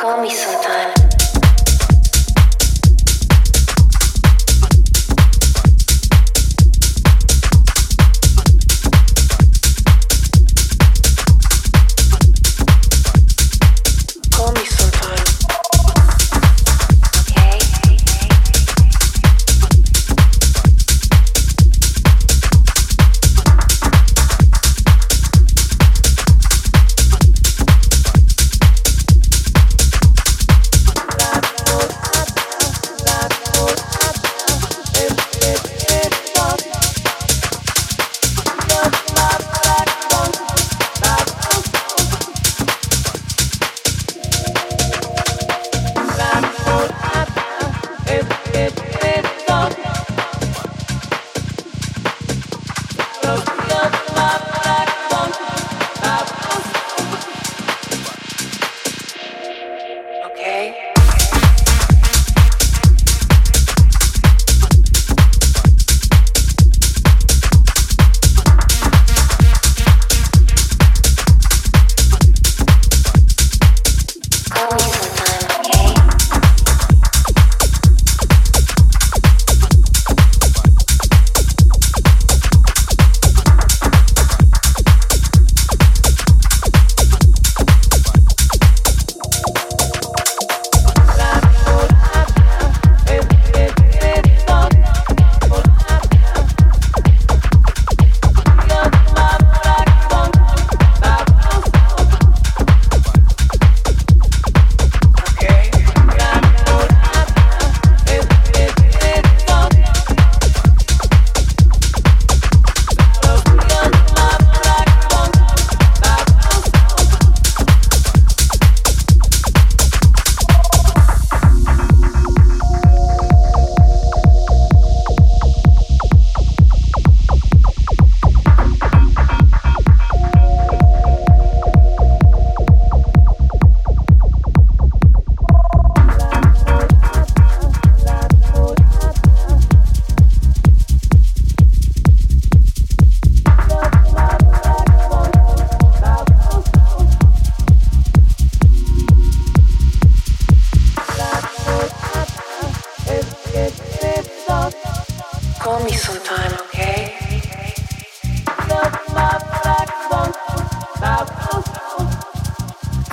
Call me sometime. out.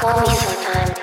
Only sometimes.